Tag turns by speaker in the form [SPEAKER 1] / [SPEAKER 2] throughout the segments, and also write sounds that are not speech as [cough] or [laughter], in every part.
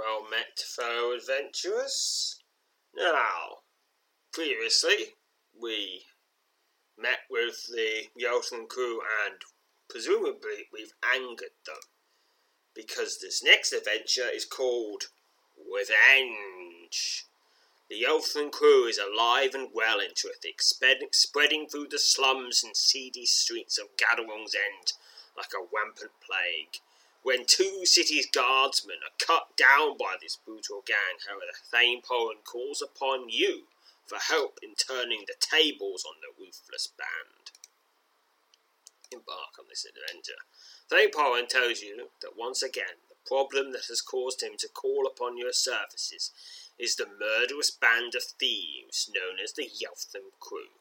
[SPEAKER 1] Well met, fellow adventurers. Now, previously, we met with the Yelton crew and presumably we've angered them. Because this next adventure is called Revenge. The Yelton crew is alive and well and terrific, spreading through the slums and seedy streets of Gadawong's End like a rampant plague. When two city's guardsmen are cut down by this brutal gang, however, Thane Poran calls upon you for help in turning the tables on the ruthless band. Embark on this adventure. Thane Poran tells you that once again the problem that has caused him to call upon your services is the murderous band of thieves known as the Yelton Crew.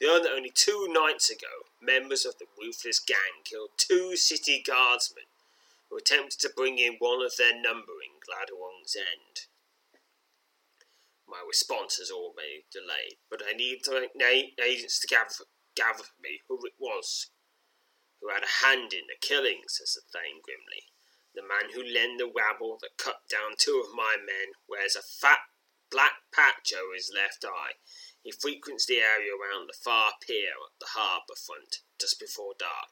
[SPEAKER 1] They learned only two nights ago, members of the ruthless gang killed two city guardsmen who attempted to bring in one of their number in Gladwong's End. My response has been delayed, but I need the agents to gather, gather for me who it was who had a hand in the killing, says the Thane grimly. The man who led the rabble that cut down two of my men wears a fat black patch over his left eye. He frequents the area around the far pier at the harbour front just before dark.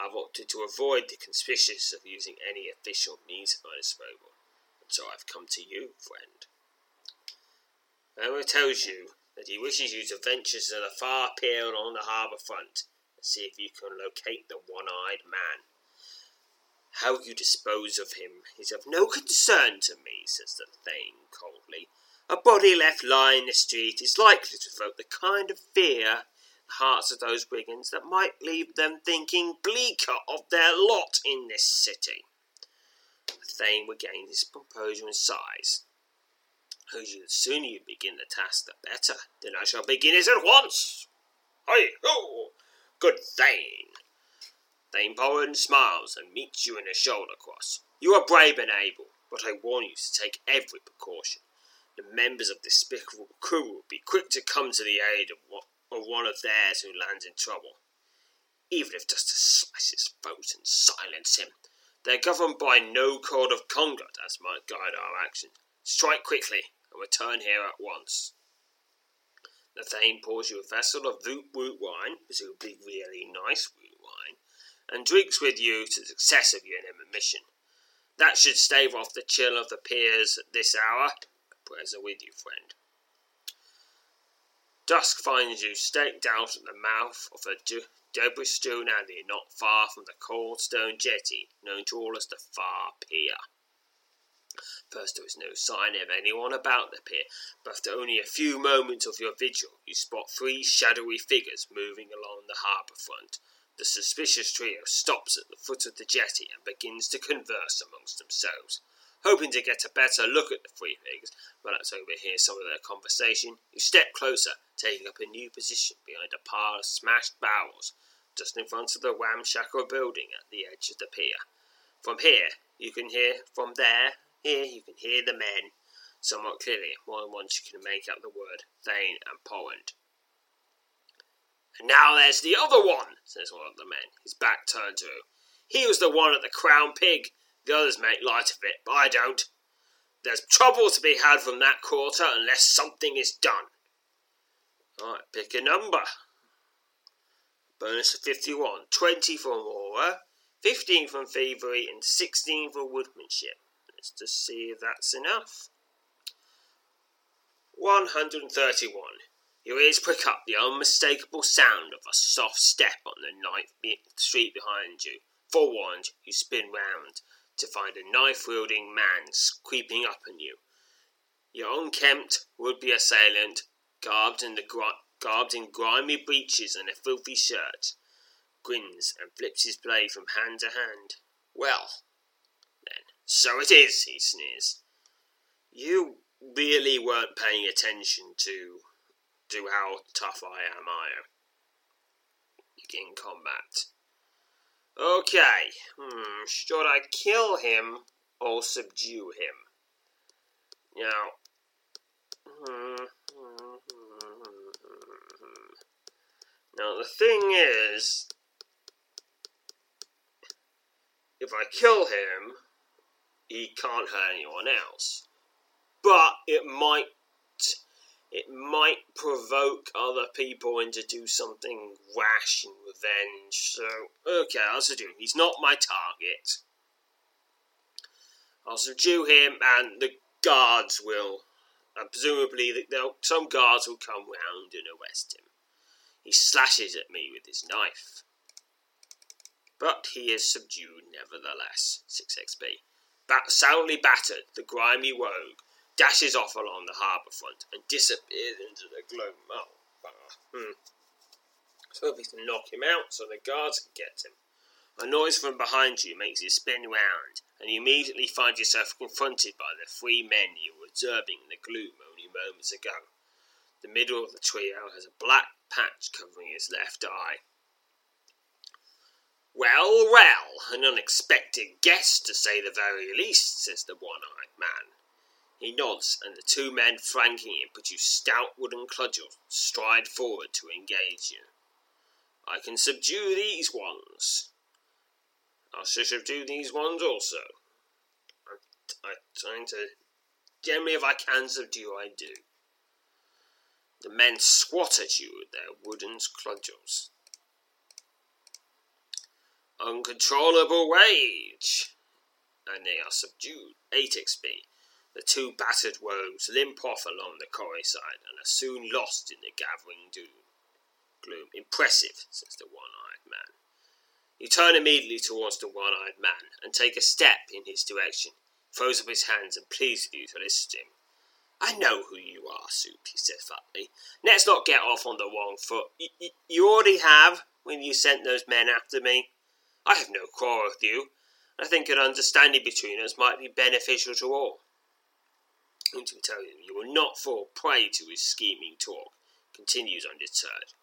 [SPEAKER 1] I've opted to avoid the conspicuous of using any official means at my disposal, and so I've come to you, friend. Emma tells you that he wishes you to venture to the far pier on the harbour front and see if you can locate the one-eyed man. How you dispose of him is of no concern to me, says the Thane coldly. A body left lying in the street is likely to evoke the kind of fear hearts of those brigands that might leave them thinking bleaker of their lot in this city. The Thane regained his composure and sighs. the sooner you begin the task, the better. Then I shall begin it at once. Hi ho! Good Thane! Thane Poran smiles and meets you in a shoulder cross. You are brave and able, but I warn you to take every precaution. The members of this despicable crew will be quick to come to the aid of one of theirs who lands in trouble, even if just to slice his throat and silence him. They're governed by no code of conduct as might guide our action. Strike quickly and return here at once. The Thane pours you a vessel of root root wine, presumably really nice root wine, and drinks with you to the success of your mission. That should stave off the chill of the piers at this hour. Prayers are with you, friend. Dusk finds you staked out at the mouth of a debris strewn alley not far from the cold stone jetty known to all as the Far Pier. First, there is no sign of anyone about the pier, but after only a few moments of your vigil, you spot three shadowy figures moving along the harbour front. The suspicious trio stops at the foot of the jetty and begins to converse amongst themselves. Hoping to get a better look at the three figures, but to overhear some of their conversation, you step closer, taking up a new position behind a pile of smashed barrels, just in front of the ramshackle building at the edge of the pier. From here, you can hear, from there, here you can hear the men somewhat clearly. More than once you can make out the word Thane and Poran. And now there's the other one, says one of the men, his back turned to you. He was the one at the Crown Pig. The others make light of it, but I don't. There's trouble to be had from that quarter unless something is done. Alright, pick a number. Bonus of 51. 20 for horror, 15 from thievery, and 16 for woodmanship. Let's just see if that's enough. 131. Your ears prick up the unmistakable sound of a soft step on the night street behind you. Forewarned, you spin round to find a knife wielding man creeping up on you. Your unkempt would be assailant, garbed in, the garbed in grimy breeches and a filthy shirt, grins and flips his blade from hand to hand. Well, then, so it is, he sneers. You really weren't paying attention to to how tough I am, are you? Begin combat. Okay, hmm, should I kill him or subdue him? Now, hmm, hmm, hmm, hmm, now the thing is, if I kill him, he can't hurt anyone else. But it might it might provoke other people into do something rash in revenge. So, okay, I'll subdue him. He's not my target. I'll subdue him, and the guards will, and presumably, some guards will come round and arrest him. He slashes at me with his knife. But he is subdued nevertheless. 6 XP. Bat- soundly battered, the grimy rogue dashes off along the harbour front and disappears into the gloom. Oh, hmm. So we can knock him out so the guards can get him. A noise from behind you makes you spin round, and you immediately find yourself confronted by the three men you were observing in the gloom only moments ago. The middle of the trio has a black patch covering his left eye. Well, well, an unexpected guest, to say the very least, says the one eyed man. He nods, and the two men flanking him produce stout wooden cudgels, stride forward to engage you. I can subdue these ones. I shall subdue these ones also. I'm, I'm trying to. Generally, if I can subdue, I do. The men squat at you with their wooden cudgels. Uncontrollable rage! And they are subdued. 8 XP. The two battered woes limp off along the quarry side and are soon lost in the gathering doom. Gloom. Impressive, says the one eyed man. You turn immediately towards the one eyed man and take a step in his direction, throws up his hands and pleads with you to listen to him. I know who you are, Zoop, he said fatly. Let's not get off on the wrong foot. Y- y- you already have when you sent those men after me. I have no quarrel with you. I think an understanding between us might be beneficial to all to tell him you will not fall prey to his scheming talk, continues undeterred.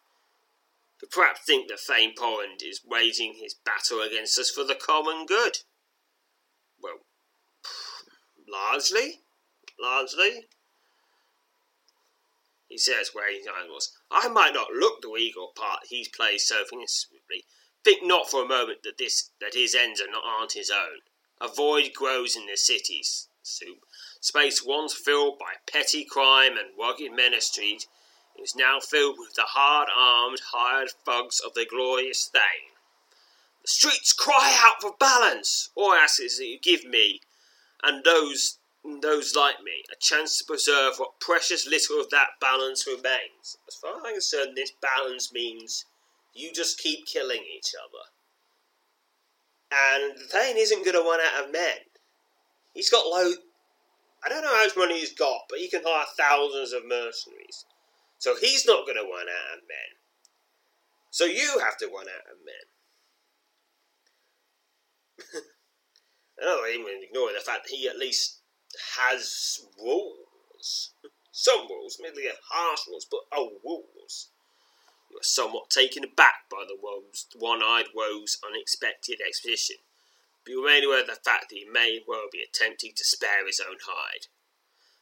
[SPEAKER 1] You perhaps think that Thane Porrand is waging his battle against us for the common good. Well, largely, largely. He says where his eyes. I might not look the regal part he plays so innocently. Think not for a moment that this that his ends are not aren't his own. A void grows in the cities, Zoop, Space once filled by petty crime and rugged ministry is now filled with the hard-armed, hired thugs of the glorious Thane. The streets cry out for balance, or asses that you give me, and those those like me, a chance to preserve what precious little of that balance remains. As far as I'm concerned, this balance means you just keep killing each other. And the Thane isn't going to run out of men. He's got low, I don't know how much money he's got, but he can hire thousands of mercenaries. So he's not going to run out of men. So you have to run out of men. [laughs] I don't even ignoring the fact that he at least has rules. [laughs] Some rules, maybe harsh rules, but oh, rules. You are somewhat taken aback by the one-eyed woe's unexpected expedition but you remain aware of the fact that he may well be attempting to spare his own hide.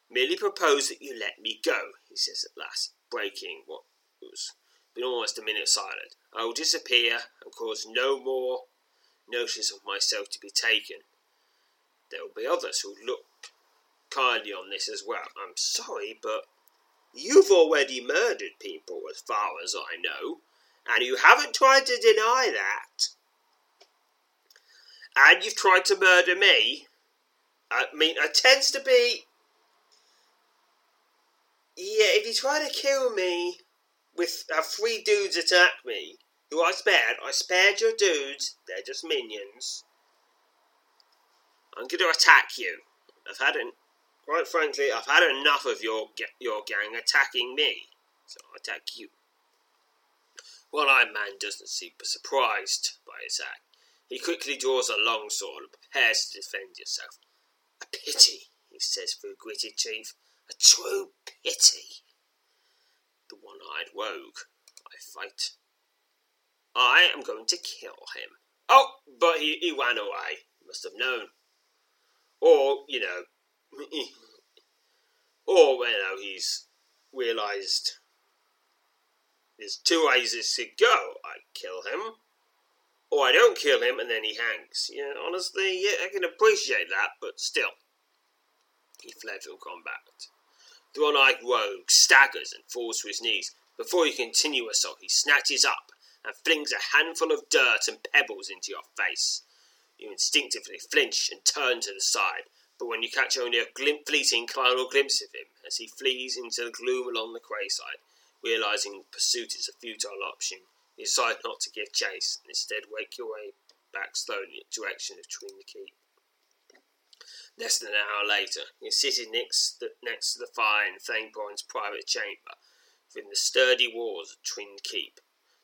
[SPEAKER 1] Merely propose that you let me go, he says at last, breaking what was been almost a minute silent. I will disappear and cause no more notice of myself to be taken. There will be others who look kindly on this as well. I'm sorry, but you've already murdered people as far as I know, and you haven't tried to deny that and you've tried to murder me, I mean, it tends to be. Yeah, if you try to kill me with have three dudes attack me, who I spared, I spared your dudes. They're just minions. I'm to attack you. I've had an, quite frankly, I've had enough of your your gang attacking me, so I'll attack you. One-eyed man doesn't seem surprised by his act. He quickly draws a long sword and prepares to defend himself. A pity, he says through gritted teeth. A true pity. The one-eyed rogue. I fight. I am going to kill him. Oh, but he, he ran away. Must have known. Or, you know, [laughs] or, you know, he's realised there's two ways could go. I kill him, or I don't kill him and then he hangs. Yeah, honestly, yeah, I can appreciate that, but still. He fled from combat. The one-eyed rogue staggers and falls to his knees. Before he continue assault, he snatches up and flings a handful of dirt and pebbles into your face. You instinctively flinch and turn to the side, but when you catch only a glim- fleeting final glimpse of him as he flees into the gloom along the quayside, realizing pursuit is a futile option, you decide not to give chase and instead wake your way back slowly in the direction of Twin Keep. Less than an hour later, you're sitting next, the, next to the fire in Thane Porin's private chamber within the sturdy walls of Twin Keep.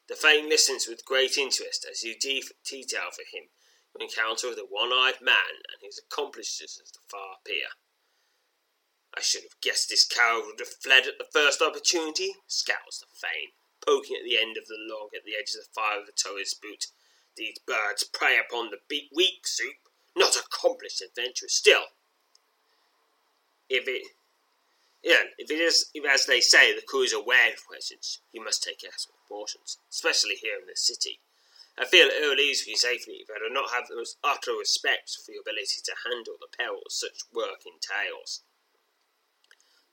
[SPEAKER 1] The Thane listens with great interest as you de- detail for him your encounter with the one-eyed man and his accomplices at the far pier. I should have guessed this coward would have fled at the first opportunity, scowls the Thane, poking at the end of the log at the edge of the fire with a towel's boot. These birds prey upon the be- weak soup, not accomplished adventurers. Still, if it, yeah, if it is, if as they say, the crew is aware of presence, you must take careful precautions, especially here in the city. I feel it will ease for you safely, but I do not have the most utter respect for your ability to handle the perils such work entails.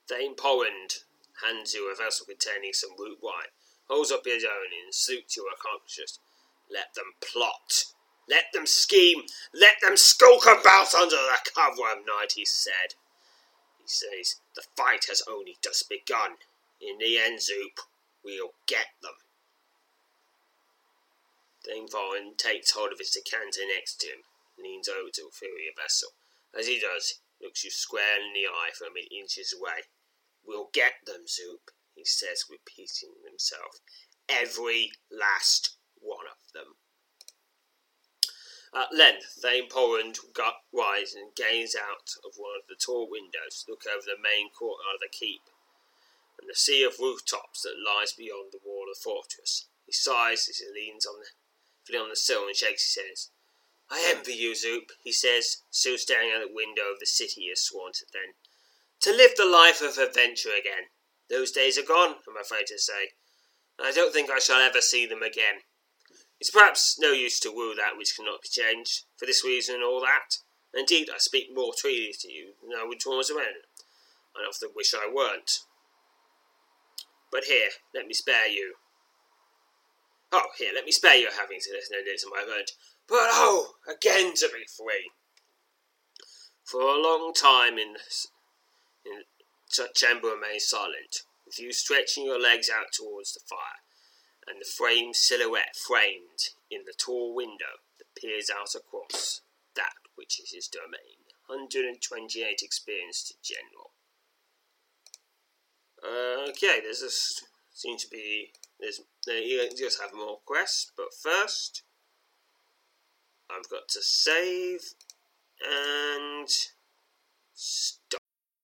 [SPEAKER 1] Thane Porin hands you a vessel containing some root wine, holds up his own and salutes your accomplishments. Let them plot. Let them scheme. Let them skulk about under the cover of night, he said. He says, the fight has only just begun. In the end, Zoop, we'll get them. Thane Porin takes hold of his decanter next to him, leans over to fill your vessel. As he does, looks you square in the eye from inches away. We'll get them, Zoop, he says, repeating himself. Every last one of them. At length, Thane Porin rises and gains out of one of the tall windows to look over the main courtyard of the keep and the sea of rooftops that lies beyond the wall of the fortress. He sighs as he leans on the, on the sill and shakes his head. I envy you, Zoop, he says, still staring out the window of the city he has sworn to then. To live the life of adventure again. Those days are gone, I'm afraid to say. and I don't think I shall ever see them again. It's perhaps no use to woo that which cannot be changed, for this reason and all that. Indeed, I speak more freely to you than I would to one's around. I often wish I weren't. But here, let me spare you. Oh, here, let me spare you having to listen to this my word. But oh, again to be free. For a long time in, in chamber remained silent, with you stretching your legs out towards the fire, and the framed silhouette framed in the tall window that peers out across that which is his domain. 128 experience to general. Uh, okay, there's this seems to be there's you just have more quests, but first I've got to save and stop.